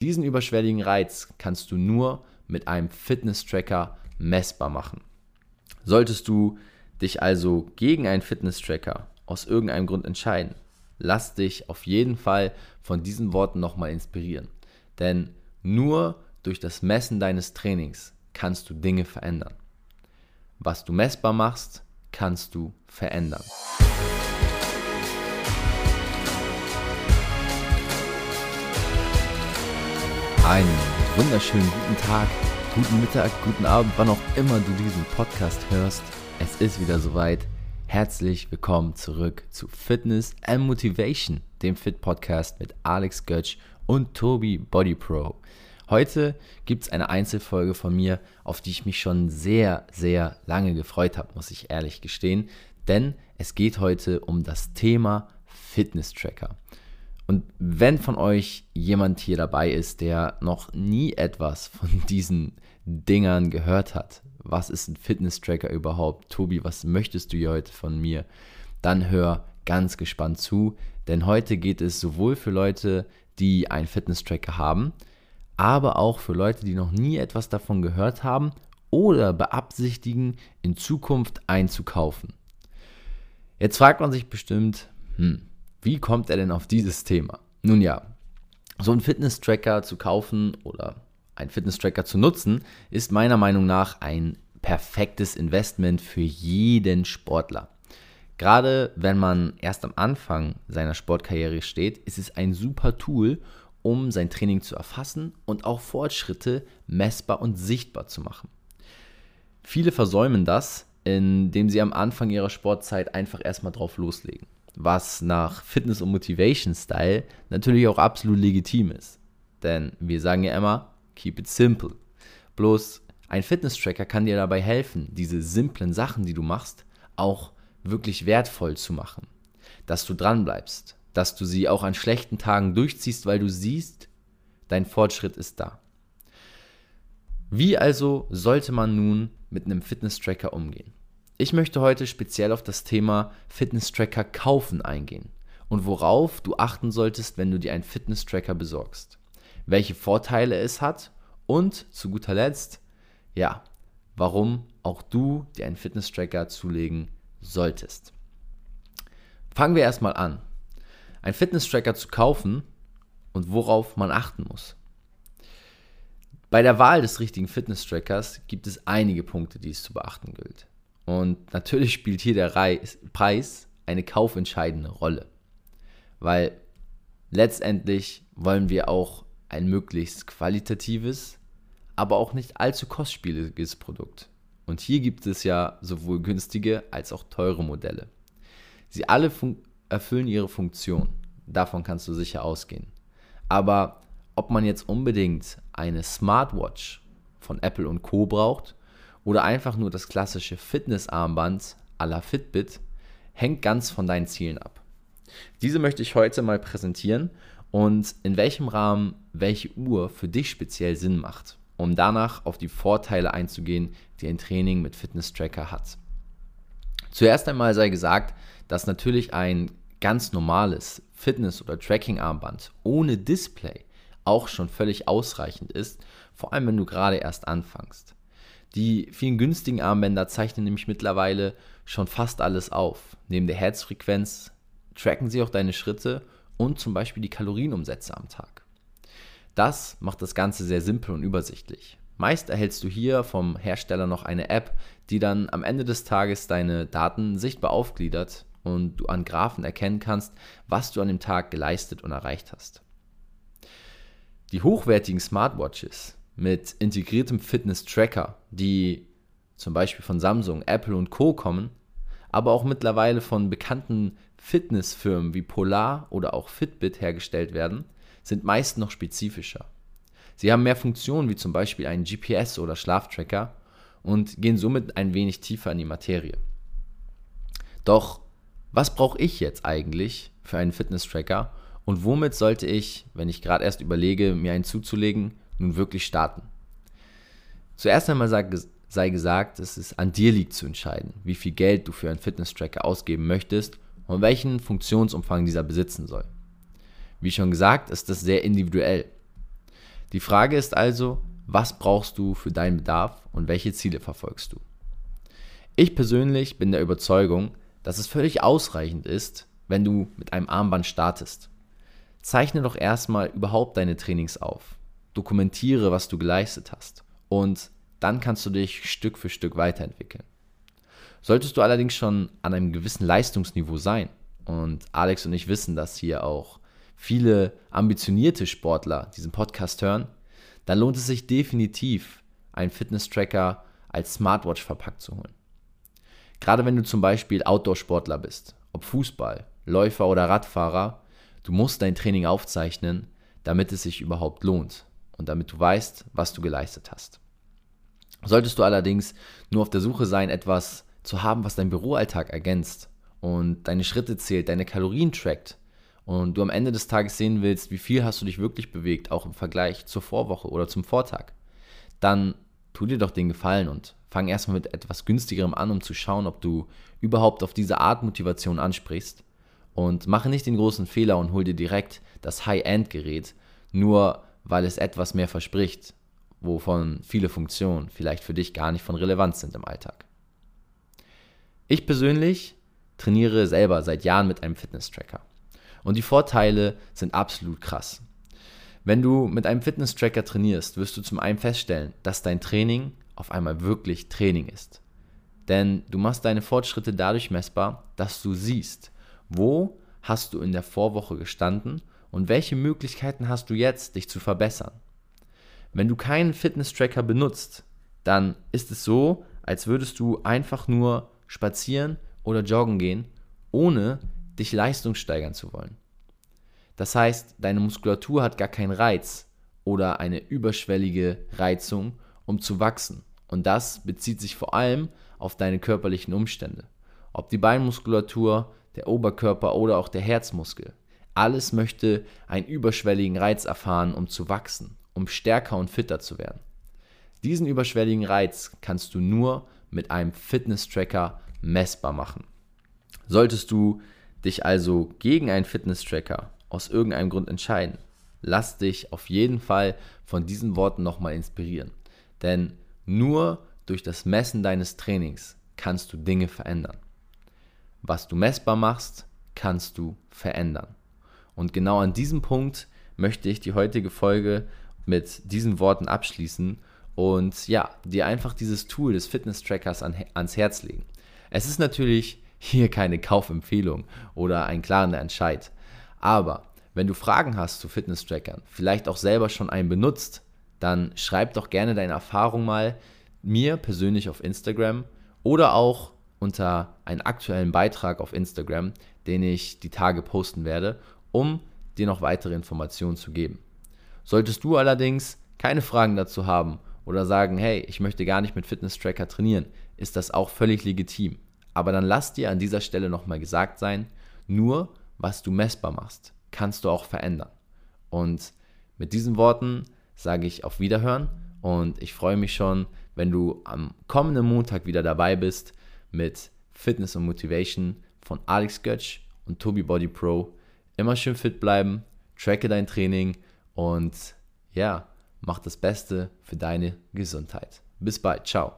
Diesen überschwelligen Reiz kannst du nur mit einem Fitness-Tracker messbar machen. Solltest du dich also gegen einen Fitness-Tracker aus irgendeinem Grund entscheiden, lass dich auf jeden Fall von diesen Worten nochmal inspirieren. Denn nur durch das Messen deines Trainings kannst du Dinge verändern. Was du messbar machst, kannst du verändern. Einen wunderschönen guten Tag, guten Mittag, guten Abend, wann auch immer du diesen Podcast hörst. Es ist wieder soweit. Herzlich willkommen zurück zu Fitness and Motivation, dem Fit Podcast mit Alex Götsch und Tobi Body Pro. Heute gibt es eine Einzelfolge von mir, auf die ich mich schon sehr, sehr lange gefreut habe, muss ich ehrlich gestehen. Denn es geht heute um das Thema Fitness Tracker. Und wenn von euch jemand hier dabei ist, der noch nie etwas von diesen Dingern gehört hat, was ist ein Fitness-Tracker überhaupt? Tobi, was möchtest du hier heute von mir? Dann hör ganz gespannt zu, denn heute geht es sowohl für Leute, die einen Fitness-Tracker haben, aber auch für Leute, die noch nie etwas davon gehört haben oder beabsichtigen, in Zukunft einzukaufen. Jetzt fragt man sich bestimmt, hm, wie kommt er denn auf dieses Thema? Nun ja, so einen Fitness-Tracker zu kaufen oder einen Fitness-Tracker zu nutzen, ist meiner Meinung nach ein perfektes Investment für jeden Sportler. Gerade wenn man erst am Anfang seiner Sportkarriere steht, ist es ein super Tool, um sein Training zu erfassen und auch Fortschritte messbar und sichtbar zu machen. Viele versäumen das, indem sie am Anfang ihrer Sportzeit einfach erstmal drauf loslegen was nach Fitness- und Motivation-Style natürlich auch absolut legitim ist. Denn wir sagen ja immer, keep it simple. Bloß ein Fitness-Tracker kann dir dabei helfen, diese simplen Sachen, die du machst, auch wirklich wertvoll zu machen. Dass du dranbleibst, dass du sie auch an schlechten Tagen durchziehst, weil du siehst, dein Fortschritt ist da. Wie also sollte man nun mit einem Fitness-Tracker umgehen? Ich möchte heute speziell auf das Thema Fitness-Tracker kaufen eingehen und worauf du achten solltest, wenn du dir einen Fitness-Tracker besorgst. Welche Vorteile es hat und zu guter Letzt, ja, warum auch du dir einen Fitness-Tracker zulegen solltest. Fangen wir erstmal an. Ein Fitness-Tracker zu kaufen und worauf man achten muss. Bei der Wahl des richtigen Fitness-Trackers gibt es einige Punkte, die es zu beachten gilt. Und natürlich spielt hier der Preis eine kaufentscheidende Rolle, weil letztendlich wollen wir auch ein möglichst qualitatives, aber auch nicht allzu kostspieliges Produkt. Und hier gibt es ja sowohl günstige als auch teure Modelle. Sie alle erfüllen ihre Funktion, davon kannst du sicher ausgehen. Aber ob man jetzt unbedingt eine Smartwatch von Apple und Co braucht oder einfach nur das klassische Fitnessarmband à la Fitbit, hängt ganz von deinen Zielen ab. Diese möchte ich heute mal präsentieren und in welchem Rahmen welche Uhr für dich speziell Sinn macht, um danach auf die Vorteile einzugehen, die ein Training mit Fitness-Tracker hat. Zuerst einmal sei gesagt, dass natürlich ein ganz normales Fitness- oder Tracking-Armband ohne Display auch schon völlig ausreichend ist, vor allem wenn du gerade erst anfängst. Die vielen günstigen Armbänder zeichnen nämlich mittlerweile schon fast alles auf. Neben der Herzfrequenz tracken sie auch deine Schritte und zum Beispiel die Kalorienumsätze am Tag. Das macht das Ganze sehr simpel und übersichtlich. Meist erhältst du hier vom Hersteller noch eine App, die dann am Ende des Tages deine Daten sichtbar aufgliedert und du an Graphen erkennen kannst, was du an dem Tag geleistet und erreicht hast. Die hochwertigen Smartwatches mit integriertem Fitness-Tracker, die zum Beispiel von Samsung, Apple und Co. kommen, aber auch mittlerweile von bekannten Fitnessfirmen wie Polar oder auch Fitbit hergestellt werden, sind meist noch spezifischer. Sie haben mehr Funktionen wie zum Beispiel einen GPS- oder Schlaftracker und gehen somit ein wenig tiefer in die Materie. Doch was brauche ich jetzt eigentlich für einen Fitness-Tracker und womit sollte ich, wenn ich gerade erst überlege, mir einen zuzulegen, nun wirklich starten. Zuerst einmal sei gesagt, dass es an dir liegt zu entscheiden, wie viel Geld du für einen Fitness-Tracker ausgeben möchtest und welchen Funktionsumfang dieser besitzen soll. Wie schon gesagt, ist das sehr individuell. Die Frage ist also, was brauchst du für deinen Bedarf und welche Ziele verfolgst du? Ich persönlich bin der Überzeugung, dass es völlig ausreichend ist, wenn du mit einem Armband startest. Zeichne doch erstmal überhaupt deine Trainings auf. Dokumentiere, was du geleistet hast. Und dann kannst du dich Stück für Stück weiterentwickeln. Solltest du allerdings schon an einem gewissen Leistungsniveau sein, und Alex und ich wissen, dass hier auch viele ambitionierte Sportler diesen Podcast hören, dann lohnt es sich definitiv, einen Fitness-Tracker als Smartwatch verpackt zu holen. Gerade wenn du zum Beispiel Outdoor-Sportler bist, ob Fußball, Läufer oder Radfahrer, du musst dein Training aufzeichnen, damit es sich überhaupt lohnt und damit du weißt, was du geleistet hast. Solltest du allerdings nur auf der Suche sein, etwas zu haben, was deinen Büroalltag ergänzt und deine Schritte zählt, deine Kalorien trackt und du am Ende des Tages sehen willst, wie viel hast du dich wirklich bewegt, auch im Vergleich zur Vorwoche oder zum Vortag, dann tu dir doch den Gefallen und fang erstmal mit etwas günstigerem an, um zu schauen, ob du überhaupt auf diese Art Motivation ansprichst. Und mache nicht den großen Fehler und hol dir direkt das High-End-Gerät, nur weil es etwas mehr verspricht, wovon viele Funktionen vielleicht für dich gar nicht von Relevanz sind im Alltag. Ich persönlich trainiere selber seit Jahren mit einem Fitness-Tracker. Und die Vorteile sind absolut krass. Wenn du mit einem Fitness-Tracker trainierst, wirst du zum einen feststellen, dass dein Training auf einmal wirklich Training ist. Denn du machst deine Fortschritte dadurch messbar, dass du siehst, wo hast du in der Vorwoche gestanden und welche Möglichkeiten hast du jetzt, dich zu verbessern. Wenn du keinen Fitness-Tracker benutzt, dann ist es so, als würdest du einfach nur spazieren oder joggen gehen, ohne dich leistungssteigern zu wollen. Das heißt, deine Muskulatur hat gar keinen Reiz oder eine überschwellige Reizung, um zu wachsen. Und das bezieht sich vor allem auf deine körperlichen Umstände. Ob die Beinmuskulatur, der Oberkörper oder auch der Herzmuskel. Alles möchte einen überschwelligen Reiz erfahren, um zu wachsen, um stärker und fitter zu werden. Diesen überschwelligen Reiz kannst du nur mit einem Fitness-Tracker messbar machen. Solltest du dich also gegen einen Fitness-Tracker aus irgendeinem Grund entscheiden, lass dich auf jeden Fall von diesen Worten nochmal inspirieren. Denn nur durch das Messen deines Trainings kannst du Dinge verändern. Was du messbar machst, kannst du verändern. Und genau an diesem Punkt möchte ich die heutige Folge mit diesen Worten abschließen und ja, dir einfach dieses Tool des Fitness-Trackers an, ans Herz legen. Es ist natürlich hier keine Kaufempfehlung oder ein klarer Entscheid. Aber wenn du Fragen hast zu Fitness-Trackern, vielleicht auch selber schon einen benutzt, dann schreib doch gerne deine Erfahrung mal mir persönlich auf Instagram oder auch unter einen aktuellen Beitrag auf Instagram, den ich die Tage posten werde, um dir noch weitere Informationen zu geben. Solltest du allerdings keine Fragen dazu haben oder sagen, hey, ich möchte gar nicht mit Fitness-Tracker trainieren, ist das auch völlig legitim. Aber dann lass dir an dieser Stelle nochmal gesagt sein, nur was du messbar machst, kannst du auch verändern. Und mit diesen Worten sage ich auf Wiederhören und ich freue mich schon, wenn du am kommenden Montag wieder dabei bist mit Fitness und Motivation von Alex Götsch und Tobi Body Pro. Immer schön fit bleiben, tracke dein Training und ja, mach das Beste für deine Gesundheit. Bis bald, ciao.